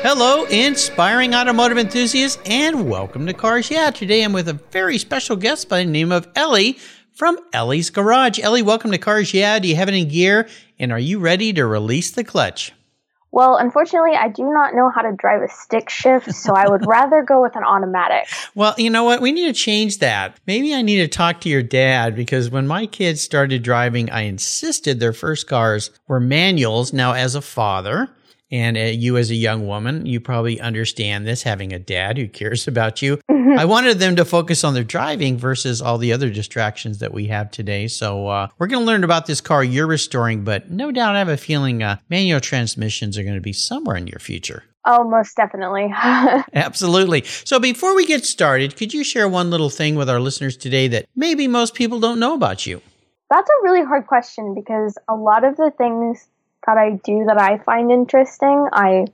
Hello, inspiring automotive enthusiasts, and welcome to Cars Yeah. Today I'm with a very special guest by the name of Ellie from Ellie's Garage. Ellie, welcome to Cars Yeah. Do you have any gear, and are you ready to release the clutch? Well, unfortunately, I do not know how to drive a stick shift, so I would rather go with an automatic. Well, you know what? We need to change that. Maybe I need to talk to your dad because when my kids started driving, I insisted their first cars were manuals. Now, as a father, and uh, you, as a young woman, you probably understand this having a dad who cares about you. I wanted them to focus on their driving versus all the other distractions that we have today. So, uh, we're going to learn about this car you're restoring, but no doubt I have a feeling uh, manual transmissions are going to be somewhere in your future. Oh, most definitely. Absolutely. So, before we get started, could you share one little thing with our listeners today that maybe most people don't know about you? That's a really hard question because a lot of the things that I do that I find interesting, I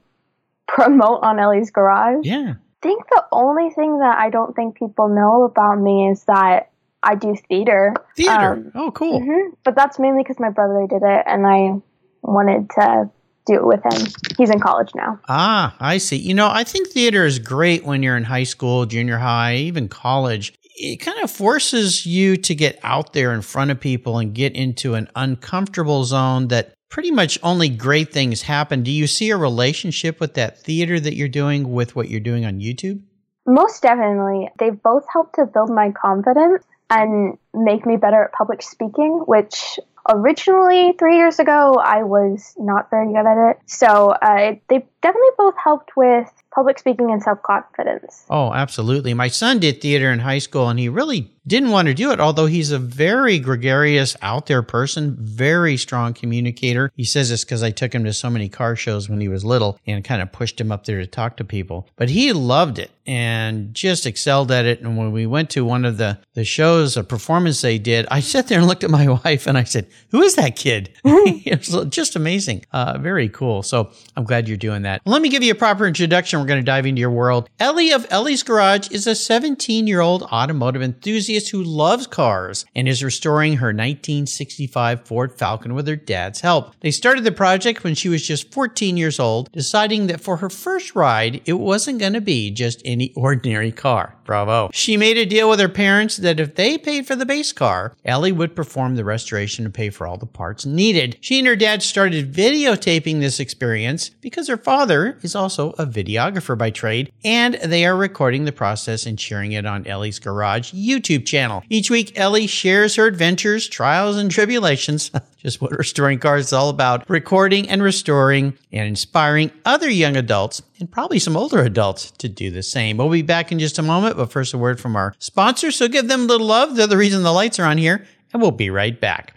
promote on Ellie's Garage. Yeah. I think the only thing that I don't think people know about me is that I do theater. Theater. Um, oh, cool. mhm. But that's mainly because my brother did it and I wanted to do it with him. He's in college now. Ah, I see. You know, I think theater is great when you're in high school, junior high, even college. It kind of forces you to get out there in front of people and get into an uncomfortable zone that pretty much only great things happen. Do you see a relationship with that theater that you're doing with what you're doing on YouTube? Most definitely. They've both helped to build my confidence and make me better at public speaking, which originally three years ago I was not very good at it. So uh, it, they definitely both helped with public speaking and self confidence. Oh, absolutely. My son did theater in high school and he really didn't want to do it, although he's a very gregarious, out there person, very strong communicator. He says this because I took him to so many car shows when he was little and kind of pushed him up there to talk to people. But he loved it and just excelled at it. And when we went to one of the, the shows, a performance they did, I sat there and looked at my wife and I said, Who is that kid? it was just amazing. Uh, very cool. So I'm glad you're doing that. Let me give you a proper introduction. We're going to dive into your world. Ellie of Ellie's Garage is a 17 year old automotive enthusiast who loves cars and is restoring her 1965 Ford Falcon with her dad's help. They started the project when she was just 14 years old, deciding that for her first ride, it wasn't going to be just any ordinary car. Bravo. She made a deal with her parents that if they paid for the base car, Ellie would perform the restoration and pay for all the parts needed. She and her dad started videotaping this experience because her father is also a videographer by trade, and they are recording the process and sharing it on Ellie's Garage YouTube channel. Each week, Ellie shares her adventures, trials, and tribulations. Just what restoring cars is all about. Recording and restoring and inspiring other young adults and probably some older adults to do the same. We'll be back in just a moment, but first a word from our sponsors. So give them a little love. They're the reason the lights are on here, and we'll be right back.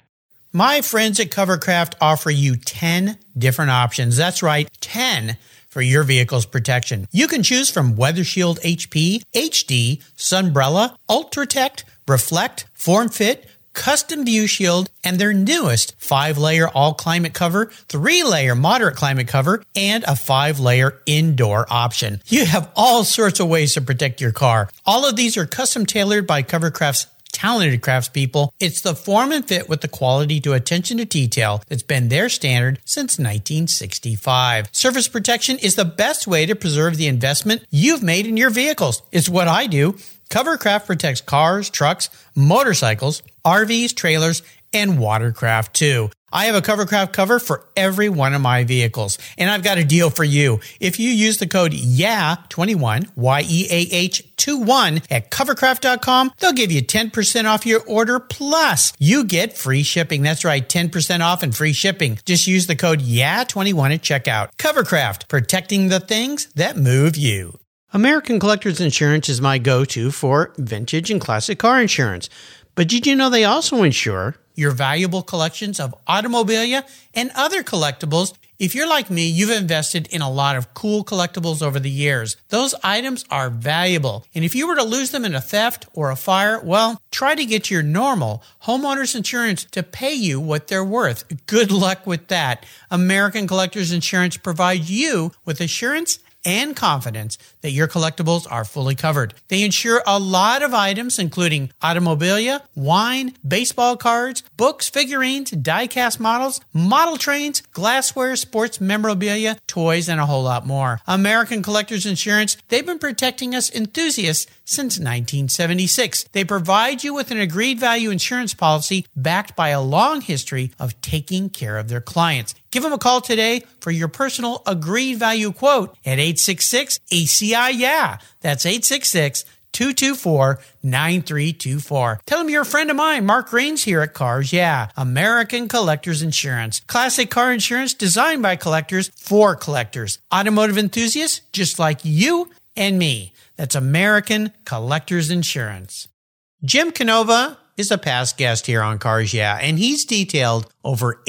My friends at Covercraft offer you 10 different options. That's right, 10 for your vehicle's protection. You can choose from Weather Shield HP, HD, Sunbrella, Ultratect, Reflect, Form Fit, Custom View Shield, and their newest five layer all climate cover, three layer moderate climate cover, and a five layer indoor option. You have all sorts of ways to protect your car. All of these are custom tailored by Covercraft's talented craftspeople. It's the form and fit with the quality to attention to detail that's been their standard since 1965. Surface protection is the best way to preserve the investment you've made in your vehicles. It's what I do. Covercraft protects cars, trucks, motorcycles, RVs, trailers, and watercraft too. I have a Covercraft cover for every one of my vehicles, and I've got a deal for you. If you use the code YEAH21, Y-E-A-H 21 at covercraft.com, they'll give you 10% off your order plus you get free shipping. That's right, 10% off and free shipping. Just use the code YEAH21 at checkout. Covercraft, protecting the things that move you. American Collectors Insurance is my go-to for vintage and classic car insurance. But did you know they also insure your valuable collections of automobilia and other collectibles If you're like me, you've invested in a lot of cool collectibles over the years. Those items are valuable. And if you were to lose them in a theft or a fire, well, try to get your normal homeowners insurance to pay you what they're worth. Good luck with that. American Collectors Insurance provides you with assurance and confidence that your collectibles are fully covered. They insure a lot of items, including automobilia, wine, baseball cards, books, figurines, die-cast models, model trains, glassware, sports memorabilia, toys, and a whole lot more. American Collectors Insurance, they've been protecting us enthusiasts since 1976. They provide you with an agreed value insurance policy backed by a long history of taking care of their clients. Give them a call today for your personal agreed value quote at 866 ACI Yeah. That's 866 224 9324. Tell them you're a friend of mine, Mark Rains here at Cars Yeah, American Collectors Insurance. Classic car insurance designed by collectors for collectors. Automotive enthusiasts just like you and me. That's American Collectors Insurance. Jim Canova is a past guest here on Cars Yeah, and he's detailed over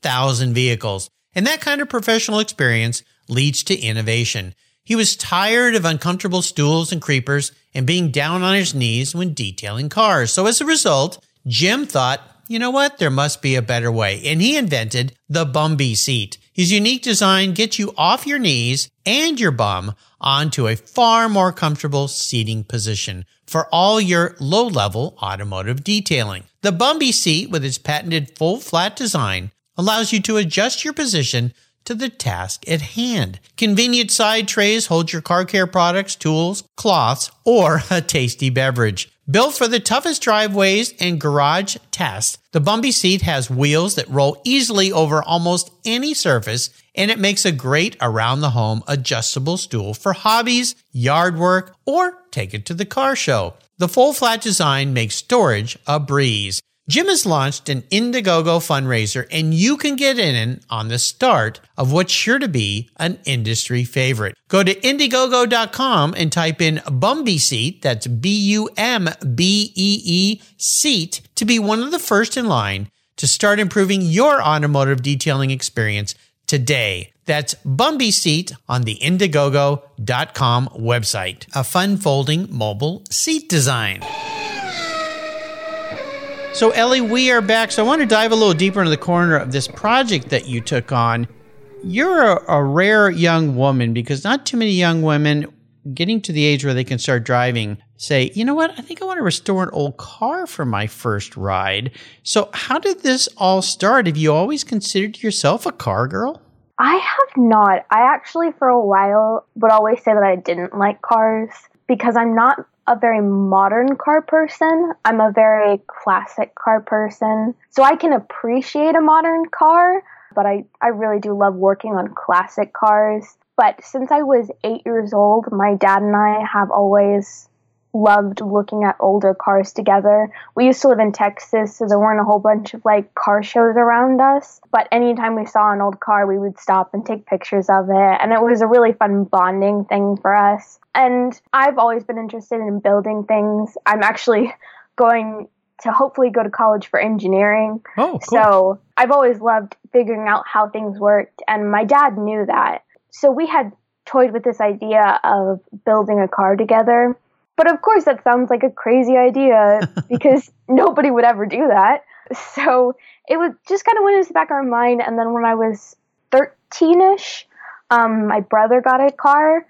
8,000 vehicles. And that kind of professional experience leads to innovation. He was tired of uncomfortable stools and creepers and being down on his knees when detailing cars. So as a result, Jim thought, you know what? There must be a better way. And he invented the Bumbee seat. His unique design gets you off your knees and your bum onto a far more comfortable seating position for all your low level automotive detailing. The Bumbee seat with its patented full flat design allows you to adjust your position to the task at hand. Convenient side trays hold your car care products, tools, cloths, or a tasty beverage. Built for the toughest driveways and garage tasks, the Bumbee seat has wheels that roll easily over almost any surface, and it makes a great around the home adjustable stool for hobbies, yard work, or take it to the car show. The full flat design makes storage a breeze. Jim has launched an Indiegogo fundraiser, and you can get in on the start of what's sure to be an industry favorite. Go to Indiegogo.com and type in Bumbee Seat, that's B U M B E E seat, to be one of the first in line to start improving your automotive detailing experience today. That's Bumbee Seat on the Indiegogo.com website. A fun folding mobile seat design. So, Ellie, we are back. So, I want to dive a little deeper into the corner of this project that you took on. You're a, a, rare young woman because not too many young women getting to the age where they can start driving say, you know what, I think I want to restore an old car for my first ride. So, how did this all start? Have you always considered yourself a car girl? I have not. I actually, for a while, would always say that I didn't like cars because I'm not a very modern car person. I'm a very classic car person. So I can appreciate a modern car, but I, I really do love working on classic cars. But since I was eight years old, my dad and I have always loved looking at older cars together. We used to live in Texas, so there weren't a whole bunch of like car shows around us. But anytime we saw an old car, we would stop and take pictures of it. And it was a really fun bonding thing for us. And I've always been interested in building things. I'm actually going to hopefully go to college for engineering. Oh, cool. So I've always loved figuring out how things worked. And my dad knew that. So we had toyed with this idea of building a car together but of course, that sounds like a crazy idea because nobody would ever do that. So it was just kind of went into the back of our mind. And then when I was 13 ish, um, my brother got a car,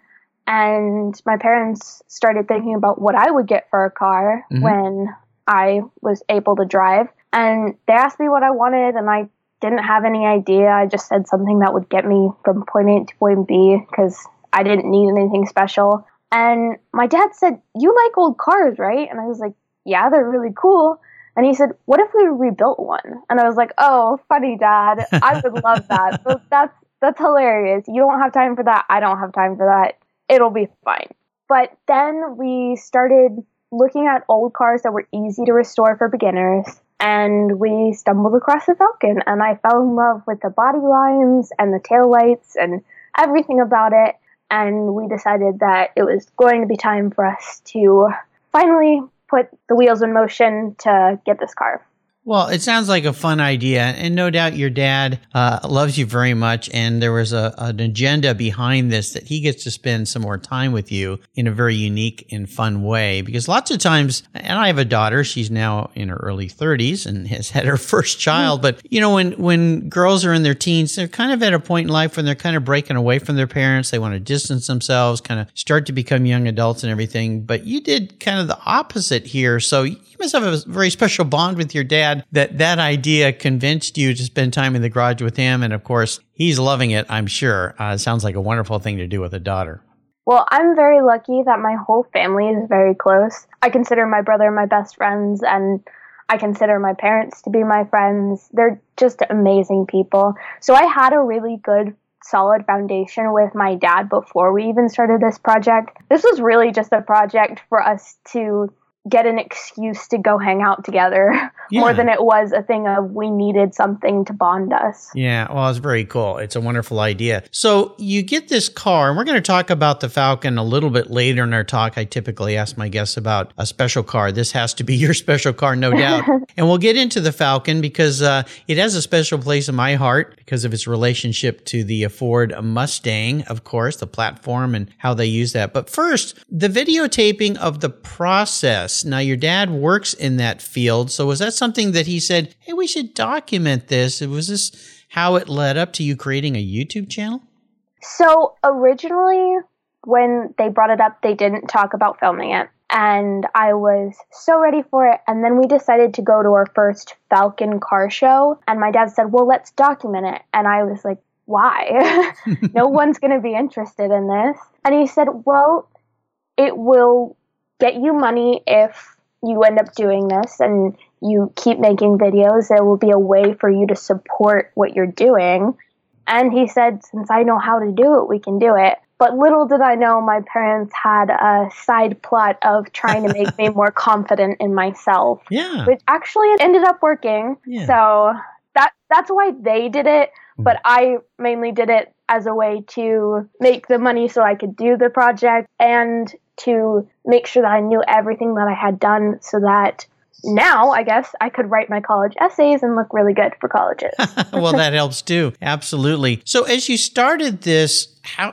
and my parents started thinking about what I would get for a car mm-hmm. when I was able to drive. And they asked me what I wanted, and I didn't have any idea. I just said something that would get me from point A to point B because I didn't need anything special. And my dad said, You like old cars, right? And I was like, Yeah, they're really cool. And he said, What if we rebuilt one? And I was like, Oh, funny, dad. I would love that. So that's that's hilarious. You don't have time for that. I don't have time for that. It'll be fine. But then we started looking at old cars that were easy to restore for beginners. And we stumbled across the Falcon, and I fell in love with the body lines and the tail lights and everything about it and we decided that it was going to be time for us to finally put the wheels in motion to get this car. Well, it sounds like a fun idea, and no doubt your dad uh, loves you very much. And there was a, an agenda behind this that he gets to spend some more time with you in a very unique and fun way. Because lots of times, and I have a daughter; she's now in her early 30s and has had her first child. But you know, when when girls are in their teens, they're kind of at a point in life when they're kind of breaking away from their parents. They want to distance themselves, kind of start to become young adults and everything. But you did kind of the opposite here, so must have a very special bond with your dad that that idea convinced you to spend time in the garage with him. And of course, he's loving it, I'm sure. Uh, sounds like a wonderful thing to do with a daughter. Well, I'm very lucky that my whole family is very close. I consider my brother my best friends, and I consider my parents to be my friends. They're just amazing people. So I had a really good solid foundation with my dad before we even started this project. This was really just a project for us to get an excuse to go hang out together yeah. more than it was a thing of we needed something to bond us. Yeah, well, it's very cool. It's a wonderful idea. So you get this car, and we're going to talk about the Falcon a little bit later in our talk. I typically ask my guests about a special car. This has to be your special car, no doubt. and we'll get into the Falcon because uh, it has a special place in my heart because of its relationship to the Ford Mustang, of course, the platform and how they use that. But first, the videotaping of the process now, your dad works in that field. So was that something that he said, hey, we should document this? Was this how it led up to you creating a YouTube channel? So originally, when they brought it up, they didn't talk about filming it. And I was so ready for it. And then we decided to go to our first Falcon car show. And my dad said, well, let's document it. And I was like, why? no one's going to be interested in this. And he said, well, it will get you money if you end up doing this and you keep making videos. There will be a way for you to support what you're doing. And he said, since I know how to do it, we can do it. But little did I know my parents had a side plot of trying to make me more confident in myself. Yeah. Which actually ended up working. Yeah. So that that's why they did it. Hmm. But I mainly did it as a way to make the money so I could do the project and to make sure that I knew everything that I had done so that now I guess I could write my college essays and look really good for colleges. well, that helps too. Absolutely. So as you started this, how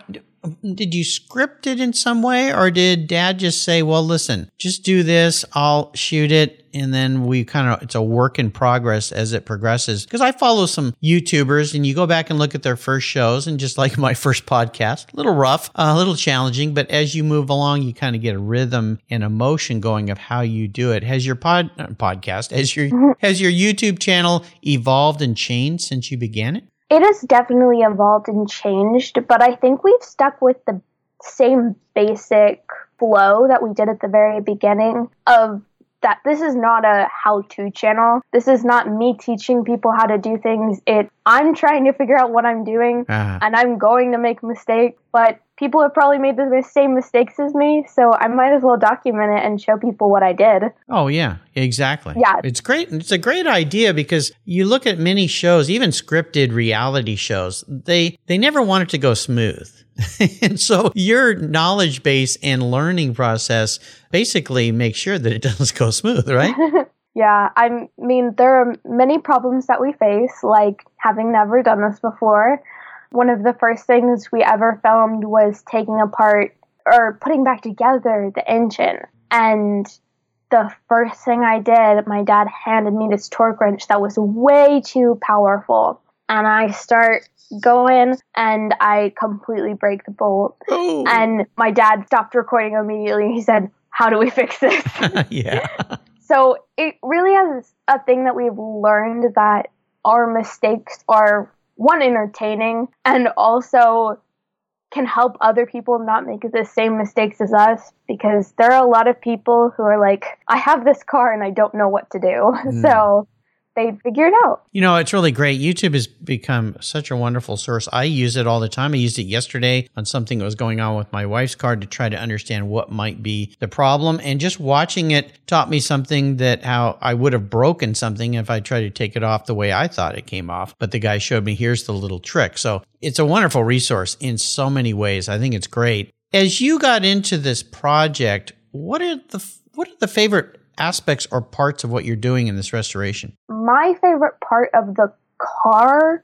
did you script it in some way or did dad just say, well, listen, just do this. I'll shoot it. And then we kind of, it's a work in progress as it progresses. Cause I follow some YouTubers and you go back and look at their first shows and just like my first podcast, a little rough, a little challenging, but as you move along, you kind of get a rhythm and emotion going of how you do it. Has your pod uh, podcast, has your, mm-hmm. has your YouTube channel evolved and changed since you began it? It has definitely evolved and changed, but I think we've stuck with the same basic flow that we did at the very beginning of that this is not a how-to channel. This is not me teaching people how to do things. It I'm trying to figure out what I'm doing uh-huh. and I'm going to make mistakes, but people have probably made the same mistakes as me, so I might as well document it and show people what I did. Oh yeah, exactly. Yeah. It's great. It's a great idea because you look at many shows, even scripted reality shows, they they never want it to go smooth. and so your knowledge base and learning process basically makes sure that it doesn't go smooth, right? yeah, I mean, there are many problems that we face, like having never done this before. One of the first things we ever filmed was taking apart or putting back together the engine. And the first thing I did, my dad handed me this torque wrench that was way too powerful. And I start going and I completely break the bolt. Oh. And my dad stopped recording immediately. He said, How do we fix this? yeah. So it really is a thing that we've learned that our mistakes are one entertaining and also can help other people not make the same mistakes as us because there are a lot of people who are like, I have this car and I don't know what to do. Mm. So they'd figure it out. You know, it's really great. YouTube has become such a wonderful source. I use it all the time. I used it yesterday on something that was going on with my wife's car to try to understand what might be the problem. And just watching it taught me something that how I would have broken something if I tried to take it off the way I thought it came off. But the guy showed me here's the little trick. So it's a wonderful resource in so many ways. I think it's great. As you got into this project, what are the what are the favorite aspects or parts of what you're doing in this restoration? My favorite part of the car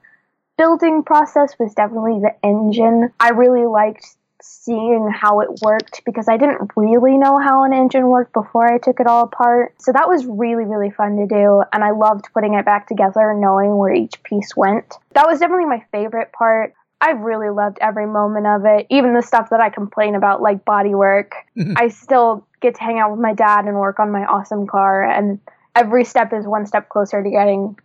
building process was definitely the engine. I really liked seeing how it worked because I didn't really know how an engine worked before I took it all apart. So that was really, really fun to do. And I loved putting it back together, knowing where each piece went. That was definitely my favorite part. I really loved every moment of it, even the stuff that I complain about, like bodywork. I still get to hang out with my dad and work on my awesome car, and every step is one step closer to getting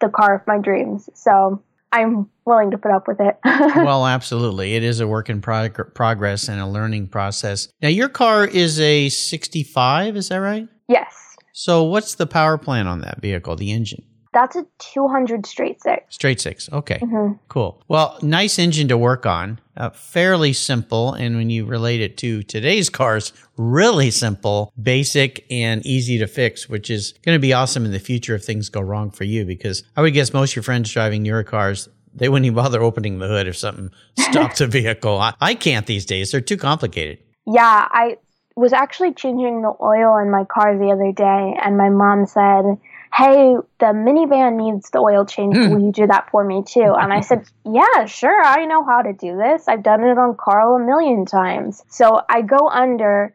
the car of my dreams. So I'm willing to put up with it. well, absolutely. It is a work in prog- progress and a learning process. Now, your car is a 65, is that right? Yes. So, what's the power plant on that vehicle, the engine? That's a 200 straight six. Straight six. Okay. Mm-hmm. Cool. Well, nice engine to work on. Uh, fairly simple. And when you relate it to today's cars, really simple, basic, and easy to fix, which is going to be awesome in the future if things go wrong for you. Because I would guess most of your friends driving your cars, they wouldn't even bother opening the hood if something stopped the vehicle. I, I can't these days. They're too complicated. Yeah. I was actually changing the oil in my car the other day, and my mom said, hey, the minivan needs the oil change. Hmm. Will you do that for me too? And I said, yeah, sure. I know how to do this. I've done it on Carl a million times. So I go under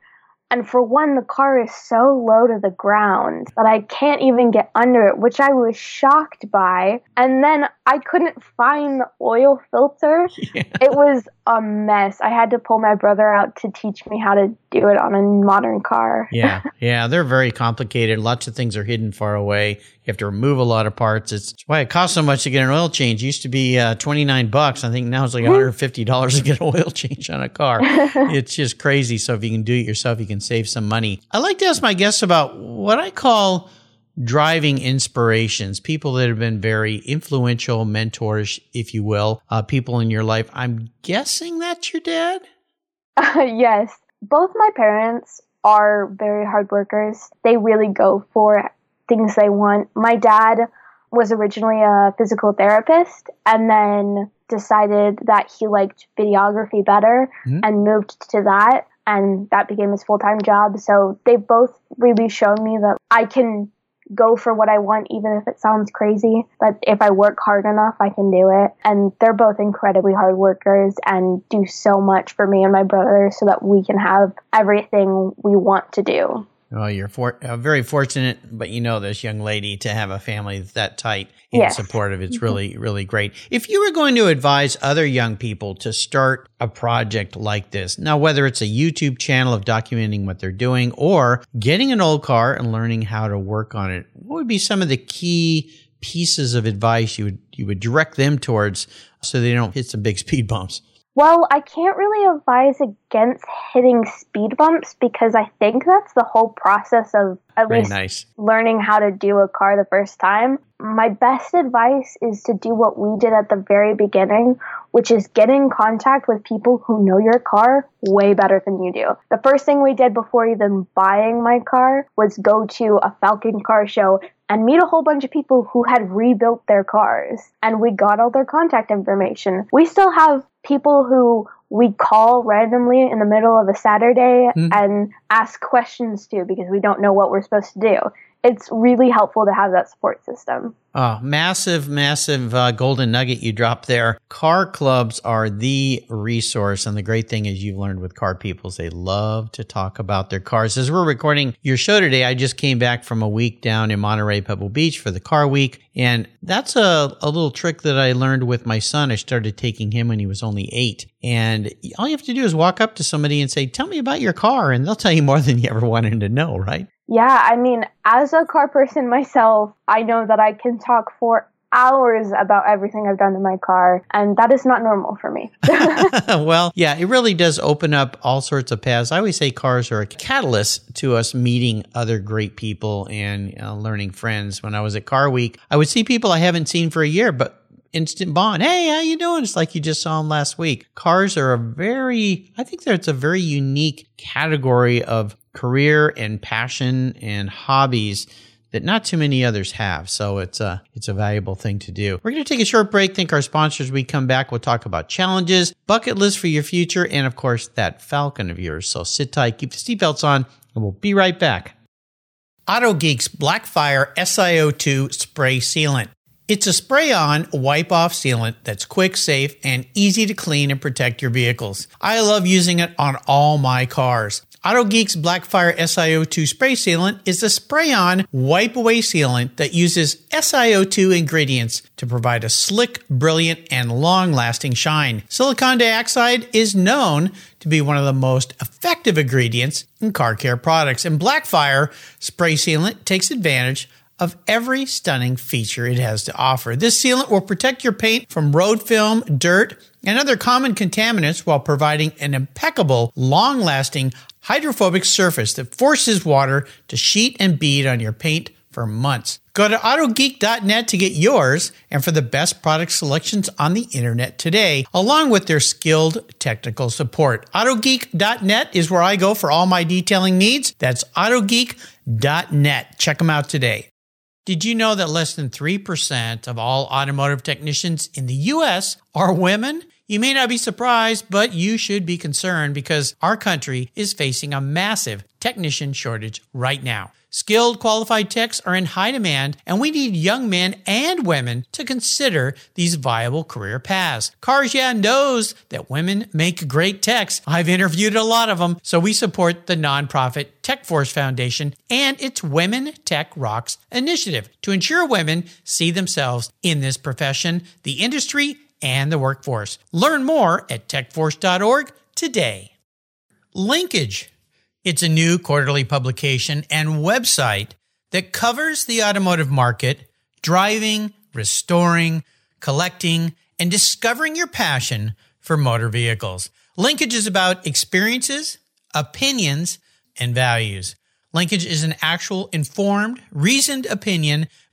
and for one, the car is so low to the ground that I can't even get under it, which I was shocked by. And then I couldn't find the oil filter. Yeah. It was a mess. I had to pull my brother out to teach me how to do it on a modern car. yeah, yeah, they're very complicated. Lots of things are hidden far away. You have to remove a lot of parts. It's why it costs so much to get an oil change. It used to be uh, twenty nine bucks. I think now it's like one hundred fifty dollars to get an oil change on a car. it's just crazy. So if you can do it yourself, you can save some money. I like to ask my guests about what I call driving inspirations, people that have been very influential mentors, if you will, uh, people in your life. I'm guessing that's your dad? Uh, yes. Both my parents are very hard workers. They really go for things they want. My dad was originally a physical therapist and then decided that he liked videography better mm-hmm. and moved to that and that became his full-time job so they've both really shown me that i can go for what I want, even if it sounds crazy. But if I work hard enough, I can do it. And they're both incredibly hard workers and do so much for me and my brother so that we can have everything we want to do. Well, you're for, uh, very fortunate, but you know this young lady to have a family that's that tight and yes. supportive. It's mm-hmm. really, really great. If you were going to advise other young people to start a project like this, now whether it's a YouTube channel of documenting what they're doing or getting an old car and learning how to work on it, what would be some of the key pieces of advice you would you would direct them towards so they don't hit some big speed bumps? Well, I can't really advise against hitting speed bumps because I think that's the whole process of at Very least nice. learning how to do a car the first time. My best advice is to do what we did at the very beginning, which is get in contact with people who know your car way better than you do. The first thing we did before even buying my car was go to a Falcon car show and meet a whole bunch of people who had rebuilt their cars. And we got all their contact information. We still have people who we call randomly in the middle of a Saturday mm-hmm. and ask questions to because we don't know what we're supposed to do it's really helpful to have that support system. Oh, massive, massive uh, golden nugget you dropped there. Car clubs are the resource. And the great thing is you've learned with car people is they love to talk about their cars. As we're recording your show today, I just came back from a week down in Monterey Pebble Beach for the car week. And that's a, a little trick that I learned with my son. I started taking him when he was only eight. And all you have to do is walk up to somebody and say, tell me about your car. And they'll tell you more than you ever wanted to know, right? Yeah, I mean, as a car person myself, I know that I can talk for hours about everything I've done to my car, and that is not normal for me. well, yeah, it really does open up all sorts of paths. I always say cars are a catalyst to us meeting other great people and uh, learning friends. When I was at Car Week, I would see people I haven't seen for a year, but instant bond. Hey, how you doing? It's like you just saw them last week. Cars are a very, I think that it's a very unique category of career and passion and hobbies that not too many others have. So it's a it's a valuable thing to do. We're going to take a short break. Thank our sponsors. We come back. We'll talk about challenges, bucket list for your future, and of course that Falcon of yours. So sit tight, keep the seatbelts on, and we'll be right back. AutoGeek's Blackfire SiO2 spray sealant. It's a spray on wipe off sealant that's quick, safe, and easy to clean and protect your vehicles. I love using it on all my cars. AutoGeek's Blackfire SiO2 spray sealant is a spray on wipe away sealant that uses SiO2 ingredients to provide a slick, brilliant, and long lasting shine. Silicon dioxide is known to be one of the most effective ingredients in car care products, and Blackfire spray sealant takes advantage of every stunning feature it has to offer. This sealant will protect your paint from road film, dirt, and other common contaminants while providing an impeccable, long lasting, hydrophobic surface that forces water to sheet and bead on your paint for months. Go to autogeek.net to get yours and for the best product selections on the internet today, along with their skilled technical support. Autogeek.net is where I go for all my detailing needs. That's autogeek.net. Check them out today. Did you know that less than 3% of all automotive technicians in the US are women? You may not be surprised, but you should be concerned because our country is facing a massive technician shortage right now. Skilled, qualified techs are in high demand, and we need young men and women to consider these viable career paths. Cars knows that women make great techs. I've interviewed a lot of them, so we support the nonprofit Tech Force Foundation and its Women Tech Rocks initiative to ensure women see themselves in this profession, the industry, and the workforce. Learn more at techforce.org today. Linkage it's a new quarterly publication and website that covers the automotive market, driving, restoring, collecting, and discovering your passion for motor vehicles. Linkage is about experiences, opinions, and values. Linkage is an actual informed, reasoned opinion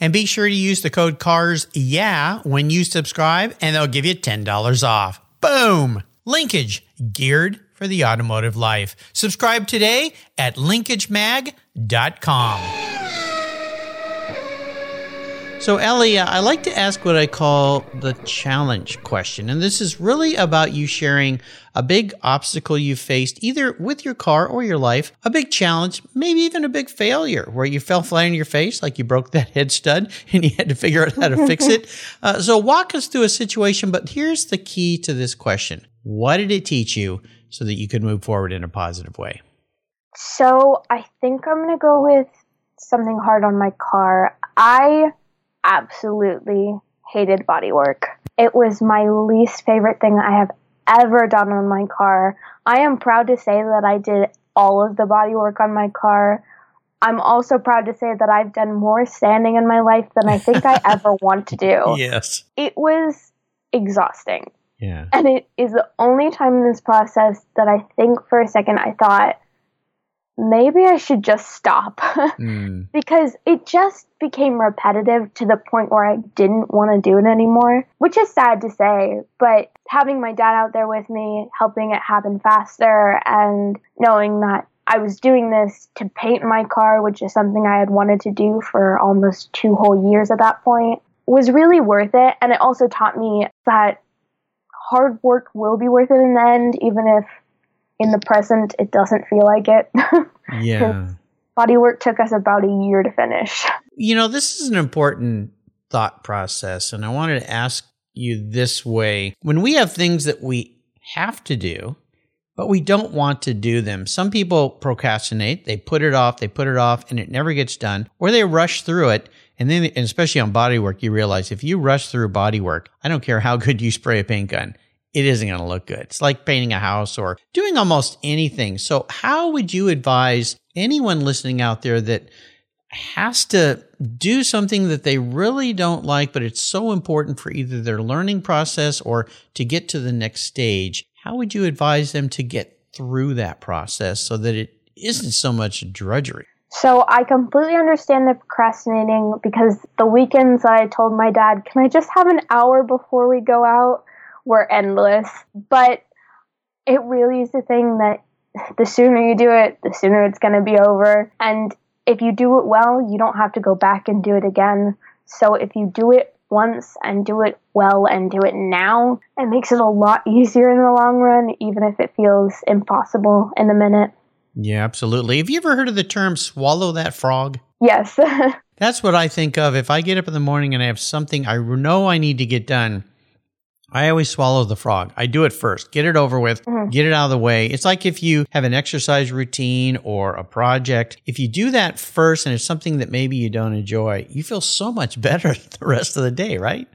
And be sure to use the code CARS yeah when you subscribe, and they'll give you $10 off. Boom! Linkage, geared for the automotive life. Subscribe today at linkagemag.com. So, Ellie, I like to ask what I call the challenge question. And this is really about you sharing a big obstacle you faced, either with your car or your life, a big challenge, maybe even a big failure where you fell flat on your face, like you broke that head stud and you had to figure out how to fix it. Uh, so, walk us through a situation. But here's the key to this question What did it teach you so that you could move forward in a positive way? So, I think I'm going to go with something hard on my car. I absolutely hated body work. It was my least favorite thing I have ever done on my car. I am proud to say that I did all of the body work on my car. I'm also proud to say that I've done more sanding in my life than I think I ever want to do. Yes. It was exhausting. Yeah. And it is the only time in this process that I think for a second I thought, maybe I should just stop mm. because it just became repetitive to the point where I didn't want to do it anymore, which is sad to say. But having my dad out there with me, helping it happen faster, and knowing that I was doing this to paint my car, which is something I had wanted to do for almost two whole years at that point, was really worth it. And it also taught me that hard work will be worth it in the end, even if in the present, it doesn't feel like it. yeah. Bodywork took us about a year to finish. You know, this is an important thought process, and I wanted to ask you this way. When we have things that we have to do, but we don't want to do them. Some people procrastinate, they put it off, they put it off, and it never gets done, or they rush through it. And then, and especially on bodywork, you realize if you rush through bodywork, I don't care how good you spray a paint gun, it isn't going to look good. It's like painting a house or doing almost anything. So, how would you advise anyone listening out there that has to do something that they really don't like, but it's so important for either their learning process or to get to the next stage? How would you advise them to get through that process so that it isn't so much drudgery? So I completely understand the procrastinating because the weekends I told my dad, can I just have an hour before we go out? Were endless. But it really is the thing that the sooner you do it, the sooner it's going to be over. And if you do it well, you don't have to go back and do it again. So if you do it once and do it well and do it now, it makes it a lot easier in the long run, even if it feels impossible in a minute. Yeah, absolutely. Have you ever heard of the term swallow that frog? Yes. That's what I think of. If I get up in the morning and I have something I know I need to get done, I always swallow the frog. I do it first, get it over with, mm-hmm. get it out of the way. It's like if you have an exercise routine or a project, if you do that first and it's something that maybe you don't enjoy, you feel so much better the rest of the day, right?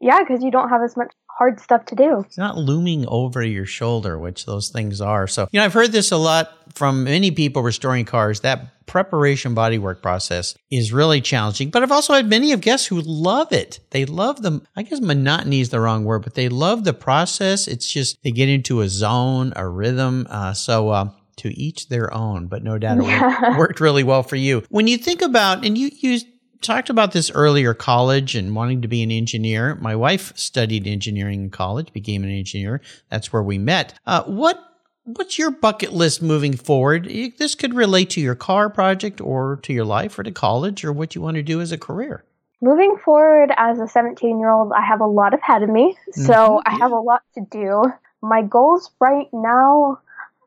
Yeah, because you don't have as much hard stuff to do. It's not looming over your shoulder, which those things are. So, you know, I've heard this a lot from many people restoring cars. That preparation bodywork process is really challenging. But I've also had many of guests who love it. They love the, I guess monotony is the wrong word, but they love the process. It's just they get into a zone, a rhythm. Uh, so, uh, to each their own, but no doubt it yeah. worked really well for you. When you think about, and you used talked about this earlier college and wanting to be an engineer. My wife studied engineering in college, became an engineer. That's where we met. Uh, what What's your bucket list moving forward? This could relate to your car project or to your life or to college or what you want to do as a career. Moving forward as a 17 year old, I have a lot ahead of me. So mm-hmm. I have a lot to do. My goals right now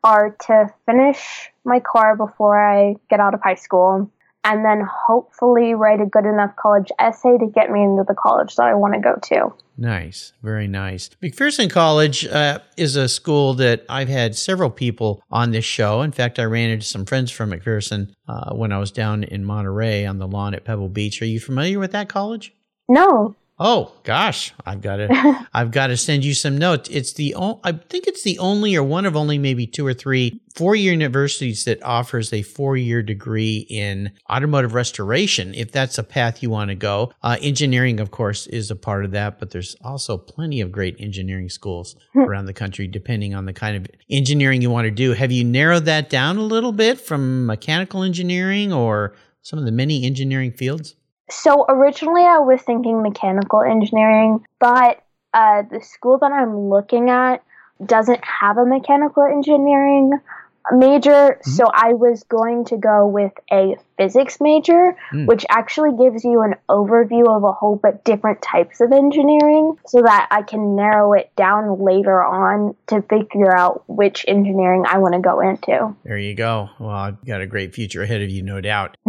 are to finish my car before I get out of high school and then hopefully write a good enough college essay to get me into the college that I want to go to. Nice, very nice. McPherson College uh, is a school that I've had several people on this show. In fact, I ran into some friends from McPherson uh, when I was down in Monterey on the lawn at Pebble Beach. Are you familiar with that college? No. Oh gosh, I've got to I've got to send you some notes. It's the o- I think it's the only or one of only maybe two or three four-year universities that offers a four-year degree in automotive restoration if that's a path you want to go. Uh, engineering of course is a part of that, but there's also plenty of great engineering schools around the country depending on the kind of engineering you want to do. Have you narrowed that down a little bit from mechanical engineering or some of the many engineering fields? So originally I was thinking mechanical engineering, but uh, the school that I'm looking at doesn't have a mechanical engineering major, mm-hmm. so I was going to go with a physics major, mm. which actually gives you an overview of a whole but different types of engineering so that I can narrow it down later on to figure out which engineering I want to go into. There you go. Well, I've got a great future ahead of you, no doubt.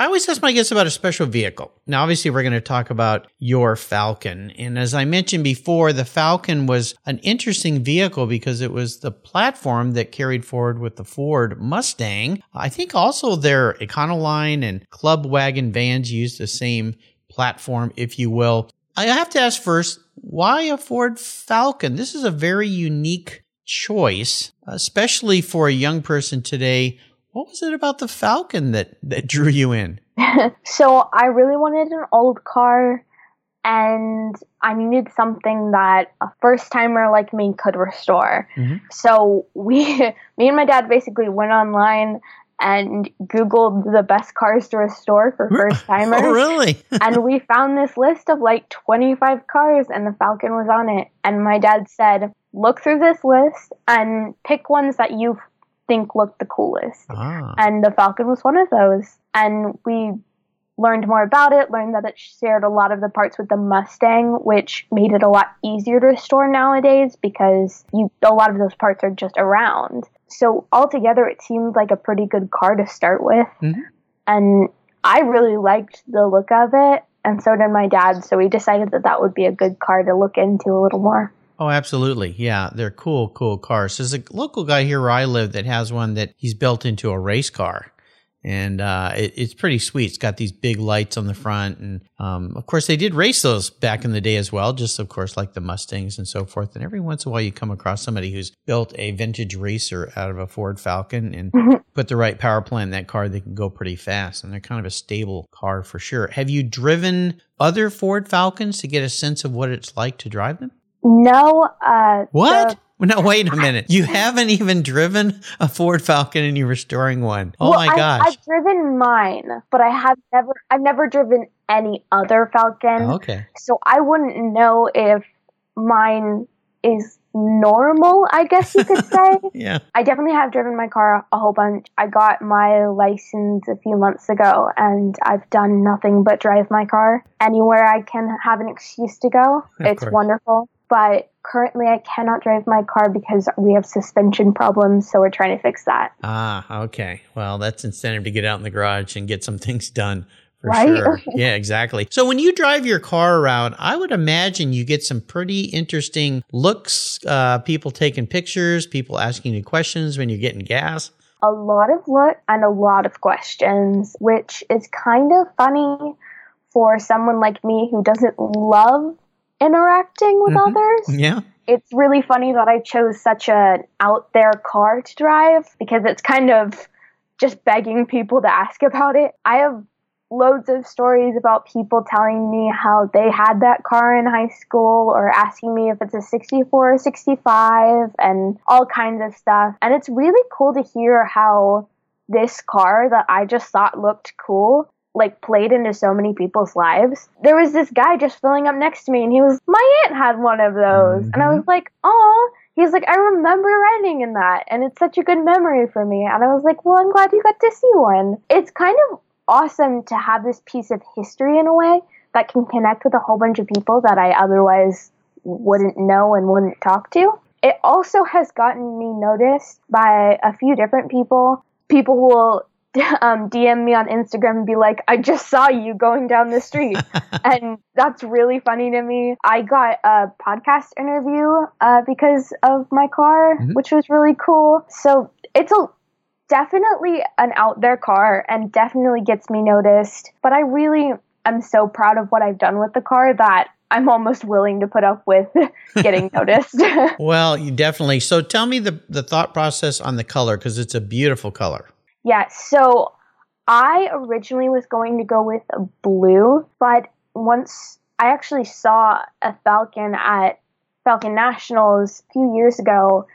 I always ask my guests about a special vehicle. Now, obviously, we're going to talk about your Falcon. And as I mentioned before, the Falcon was an interesting vehicle because it was the platform that carried forward with the Ford Mustang. I think also their Econoline and Club Wagon vans used the same platform, if you will. I have to ask first, why a Ford Falcon? This is a very unique choice, especially for a young person today what was it about the Falcon that, that drew you in? so I really wanted an old car and I needed something that a first timer like me could restore. Mm-hmm. So we me and my dad basically went online and Googled the best cars to restore for first timers. oh, really? and we found this list of like 25 cars, and the Falcon was on it. And my dad said, Look through this list and pick ones that you think looked the coolest. Ah. And the Falcon was one of those. And we learned more about it, learned that it shared a lot of the parts with the Mustang, which made it a lot easier to restore nowadays because you a lot of those parts are just around. So altogether it seemed like a pretty good car to start with. Mm-hmm. And I really liked the look of it, and so did my dad, so we decided that that would be a good car to look into a little more. Oh, absolutely. Yeah, they're cool, cool cars. There's a local guy here where I live that has one that he's built into a race car. And uh, it, it's pretty sweet. It's got these big lights on the front. And um, of course, they did race those back in the day as well, just of course, like the Mustangs and so forth. And every once in a while, you come across somebody who's built a vintage racer out of a Ford Falcon and put the right power plant in that car. They can go pretty fast. And they're kind of a stable car for sure. Have you driven other Ford Falcons to get a sense of what it's like to drive them? No. Uh, what? Well, now wait a minute. You haven't even driven a Ford Falcon and you're restoring one. Oh well, my gosh. I've driven mine, but I have never I've never driven any other Falcon. okay. So I wouldn't know if mine is normal, I guess you could say. Yeah. I definitely have driven my car a whole bunch. I got my license a few months ago and I've done nothing but drive my car anywhere I can have an excuse to go. Of it's course. wonderful. But currently I cannot drive my car because we have suspension problems, so we're trying to fix that. Ah, okay. Well, that's incentive to get out in the garage and get some things done for Right? sure. Yeah, exactly. So when you drive your car around, I would imagine you get some pretty interesting looks, uh, people taking pictures, people asking you questions when you're getting gas. a lot of look and a lot of questions, which is kind of funny for someone like me who doesn't love interacting with Mhm. others. Yeah. It's really funny that I chose such an out there car to drive because it's kind of just begging people to ask about it. I have loads of stories about people telling me how they had that car in high school or asking me if it's a 64 or 65 and all kinds of stuff. And it's really cool to hear how this car that I just thought looked cool like played into so many people's lives. There was this guy just filling up next to me and he was my aunt had one of those. And I was mm-hmm. like, "Oh, He's like, I remember riding in that, and it's such a good memory for me. And I was like, well, I'm glad you got to see one. It's kind of awesome to have this piece of history in a way that can connect with a whole bunch of people that I otherwise wouldn't know and wouldn't talk to. It also has gotten me noticed by a few different people. People who will um, DM me on Instagram and be like, I just saw you going down the street. and that's really funny to me. I got a podcast interview uh, because of my car, Mhm. which was really cool. So it's a definitely an out there car and definitely gets me noticed. But I really am so proud of what I've done with the car that I'm almost willing to put up with getting noticed. Well, you definitely. So tell me the, the thought process on the color because it's a beautiful color. Yeah, so I originally was going to go with a blue, but once I actually saw a Falcon at Falcon Nationals a few years ago,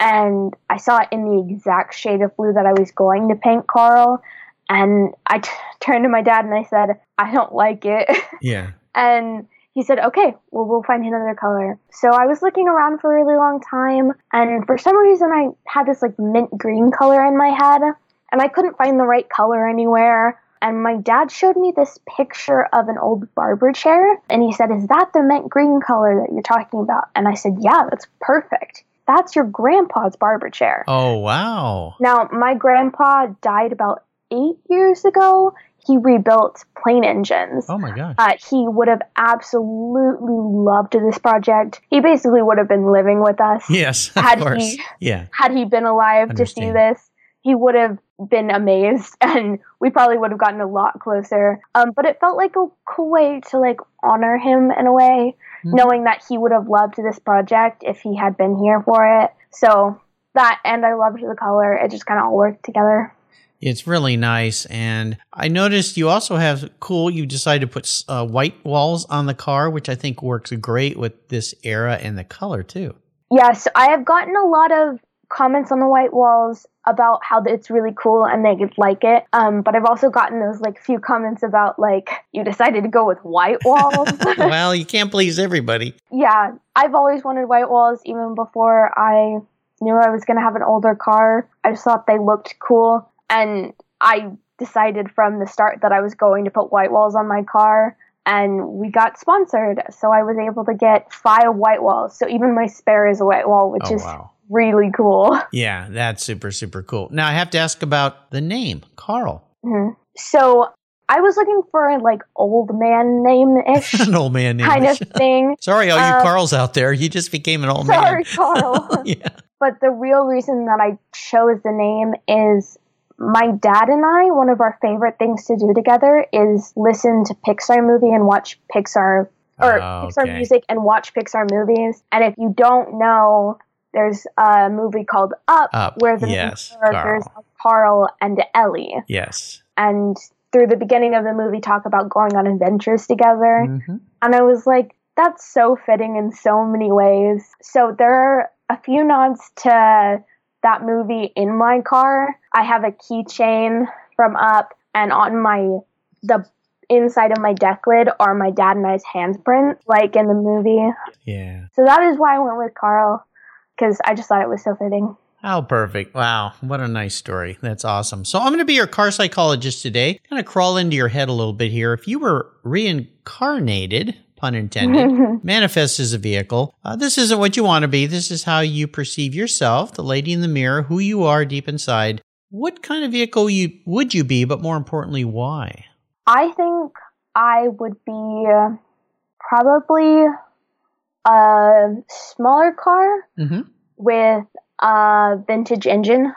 and I saw it in the exact shade of blue that I was going to paint Carl, and I t- turned to my dad and I said, I don't like it. Yeah. And he said, okay, well, we'll find another color. So I was looking around for a really long time, and for some reason, I had this like mint green color in my head, and I couldn't find the right color anywhere. And my dad showed me this picture of an old barber chair, and he said, Is that the mint green color that you're talking about? And I said, Yeah, that's perfect. That's your grandpa's barber chair. Oh, wow. Now, my grandpa died about eight years ago. He rebuilt plane engines. Oh, my gosh. Uh, he would have absolutely loved this project. He basically would have been living with us. Yes, of Had course. he- Yeah. Had he been alive to see this, he would have been amazed and we probably would have gotten a lot closer. Um, but it felt like a cool way to like honor him in a way, Mhm. knowing that he would have loved this project if he had been here for it. So that and I loved the color. It just kind of all worked together. It's really nice. And I noticed you also have cool, you decided to put uh, white walls on the car, which I think works great with this era and the color too. Yes, I have gotten a lot of comments on the white walls about how it's really cool and they like it. Um, but I've also gotten those like few comments about like you decided to go with white walls. well, you can't please everybody. yeah, I've always wanted white walls even before I knew I was going to have an older car. I just thought they looked cool and I decided from the start that I was going to put white walls on my car and we got sponsored so I was able to get five white walls. So even my spare is a white wall, which Oh, is wow. Really cool. Yeah, that's super, super cool. Now I have to ask about the name, Carl. Mhm. So I was looking for a like old man name ish An old man name. kind of thing. Sorry, all you Um, Carls out there. You just became an old Sorry, man. Carl. yeah. but the real reason that I chose the name is my dad and I, one of our favorite things to do together is listen to Pixar movie and watch Pixar or Oh, Pixar music and watch Pixar movies. And if you don't know, there's a movie called Up, Up, where the yes, characters are Carl and Ellie. Yes. And through the beginning of the movie talk about going on adventures together. Mhm. And I was like, that's so fitting in so many ways. So there are a few nods to that movie in my car. I have a keychain from Up, and on my the inside of my deck lid are my dad and I's handprints, like in the movie. Yeah. So that is why I went with Carl, because I just thought it was so fitting. How perfect. Wow. What a nice story. That's awesome. So I'm going to be your car psychologist today. Kind of crawl into your head a little bit here. If you were reincarnated, pun intended, manifest as a vehicle, uh, this isn't what you want to be. This is how you perceive yourself, the lady in the mirror, who you are deep inside. What kind of vehicle you would you be, but more importantly, why? I think I would be uh, probably a smaller car Mm-hmm. with a vintage engine.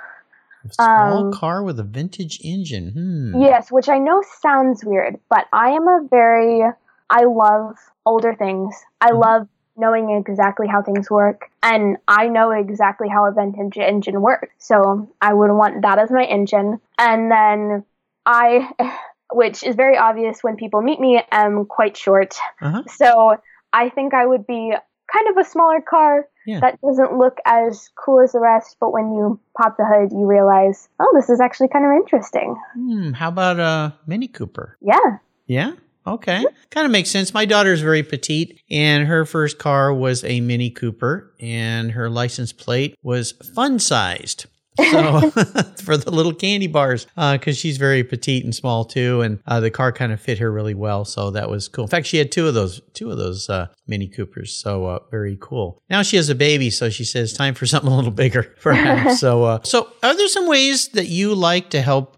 A small Um, car with a vintage engine. Hmm. Yes, which I know sounds weird, but I am a very I love older things. I Mhm. love knowing exactly how things work, and I know exactly how a vintage engine works. So I would want that as my engine, and then I, which is very obvious when people meet me, am quite short. Uh-huh. So I think I would be kind of a smaller car Yeah. that doesn't look as cool as the rest, but when you pop the hood, you realize, oh, this is actually kind of interesting. Hmm. How about a Mini Cooper? Yeah. Yeah. Okay. Kind of makes sense. My daughter's very petite, and her first car was a Mini Cooper, and her license plate was fun sized. So for the little candy bars, because she's very petite and small too, and uh, the car kind of fit her really well. So that was cool. In fact, she had two of those, two of those uh, Mini Coopers. So uh, very cool. Now she has a baby, so she says time for something a little bigger, perhaps. so, uh, so are there some ways that you like to help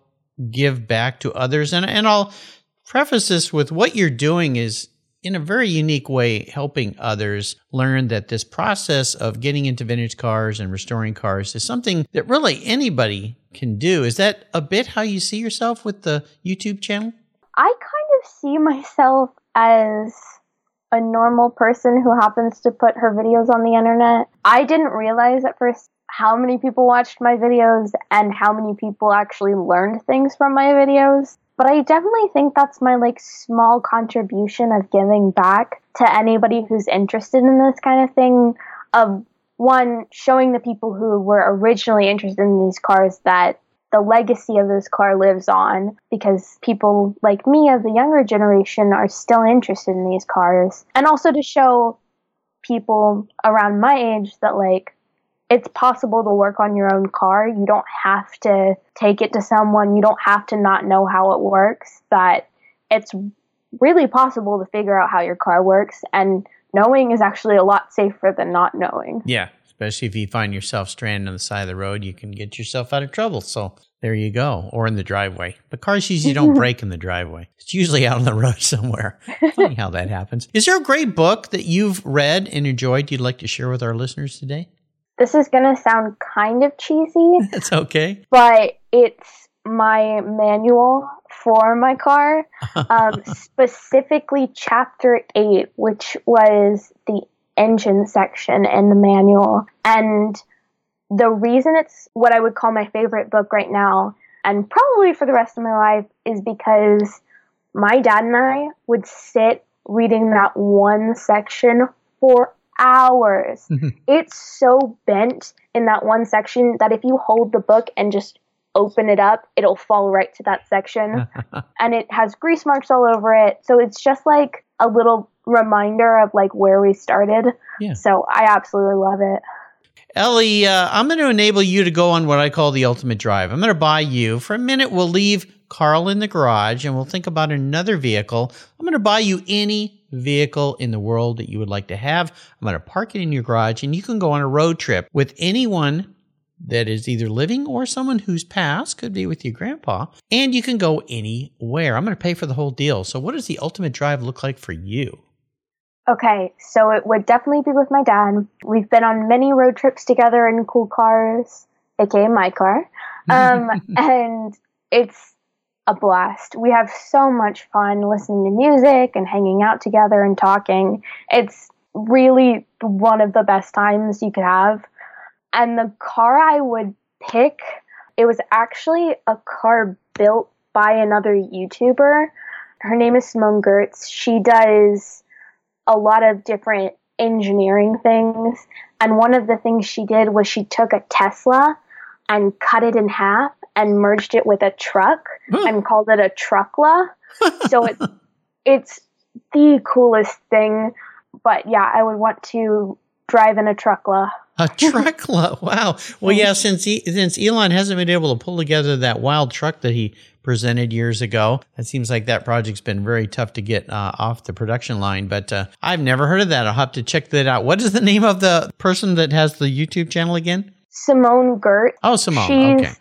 give back to others? And and I'll preface this with what you're doing is in a very unique way helping others learn that this process of getting into vintage cars and restoring cars is something that really anybody can do. Is that a bit how you see yourself with the YouTube channel? I kind of see myself as a normal person who happens to put her videos on the internet. I didn't realize at first how many people watched my videos and how many people actually learned things from my videos. But I definitely think that's my like small contribution of giving back to anybody who's interested in this kind of thing of one showing the people who were originally interested in these cars that the legacy of this car lives on because people like me of the younger generation are still interested in these cars. And also to show people around my age that like it's possible to work on your own car you don't have to take it to someone you don't have to not know how it works that it's really possible to figure out how your car works and knowing is actually a lot safer than not knowing Yeah. Especially if you find yourself stranded on the side of the road, you can get yourself out of trouble. So there you go. Or in the driveway. But cars usually don't break in the driveway. It's usually out on the road somewhere. Funny how that happens. Is there a great book that you've read and enjoyed you'd like to share with our listeners today? This is going to sound kind of cheesy That's okay. but it's my manual for my car, um, specifically chapter 8, which was the engine section in the manual. And the reason it's what I would call my favorite book right now, and probably for the rest of my life, is because my dad and I would sit reading that one section for hours. it's so bent in that one section that if you hold the book and just open it up, it'll fall right to that section. and it has grease marks all over it. So it's just like a little reminder of like where we started. Yeah. So I absolutely love it. Ellie, uh, I'm going to enable you to go on what I call the ultimate drive. I'm going to buy you. For a minute, we'll leave Carl in the garage and we'll think about another vehicle. I'm going to buy you any vehicle in the world that you would like to have. I'm going to park it in your garage and you can go on a road trip with anyone that is either living or someone who's passed, could be with your grandpa, and you can go anywhere. I'm going to pay for the whole deal. So, what does the ultimate drive look like for you? Okay, so it would definitely be with my dad. We've been on many road trips together in cool cars, aka my car. Um, and it's a blast. We have so much fun listening to music and hanging out together and talking. It's really one of the best times you could have. And the car I would pick, it was actually a car built by another YouTuber. Her name is Simone Giertz. She does a lot of different engineering things. And one of the things she did was she took a Tesla and cut it in half and merged it with a truck and called it a truckla. so it's it's the coolest thing. But yeah, I would want to drive in a truckla. A truckla, wow. Well, yeah, since he, since Elon hasn't been able to pull together that wild truck that he presented years ago, it seems like that project's been very tough to get uh, off the production line. But uh, I've never heard of that. I'll have to check that out. What is the name of the person that has the YouTube channel again? Simone Gert. Oh, Simone. She's okay.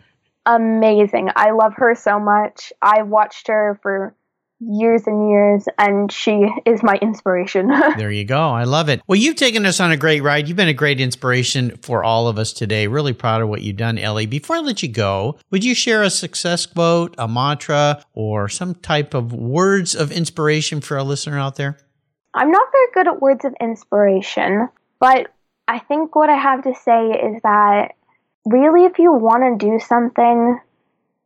Amazing. I love her so much. I watched her for years and years, and she is my inspiration. There you go. I love it. Well, you've taken us on a great ride. You've been a great inspiration for all of us today. Really proud of what you've done, Ellie. Before I let you go, would you share a success quote, a mantra, or some type of words of inspiration for a listener out there? I'm not very good at words of inspiration, but I think what I have to say is that really, if you want to do something,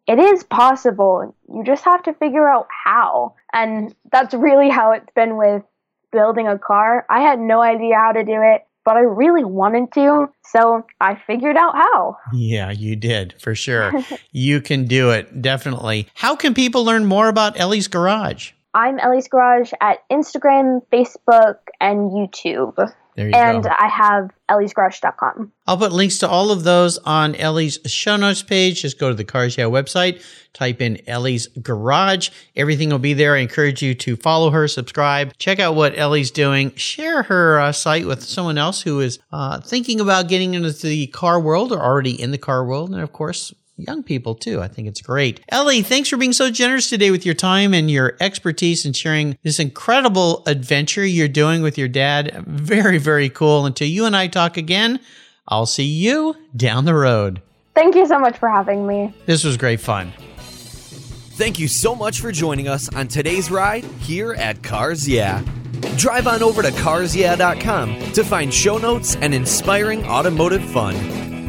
it is possible. You just have to figure out how. And that's really how it's been with building a car. I had no idea how to do it, but I really wanted to. So I figured out how. Yeah, you did for sure. you can do it. Definitely. How can people learn more about Ellie's Garage? I'm Ellie's Garage at Instagram, Facebook, and YouTube. There you and go. I have elliesgarage.com. I'll put links to all of those on Ellie's show notes page. Just go to the Cars Yeah website, type in Ellie's Garage. Everything will be there. I encourage you to follow her, subscribe, check out what Ellie's doing, share her uh, site with someone else who is uh, thinking about getting into the car world or already in the car world. And of course, young people too. I think it's great. Ellie, thanks for being so generous today with your time and your expertise and sharing this incredible adventure you're doing with your dad. Very, very cool. Until you and I talk again, I'll see you down the road. Thank you so much for having me. This was great fun. Thank you so much for joining us on today's ride here at Cars Yeah. Drive on over to carsyeah.com to find show notes and inspiring automotive fun.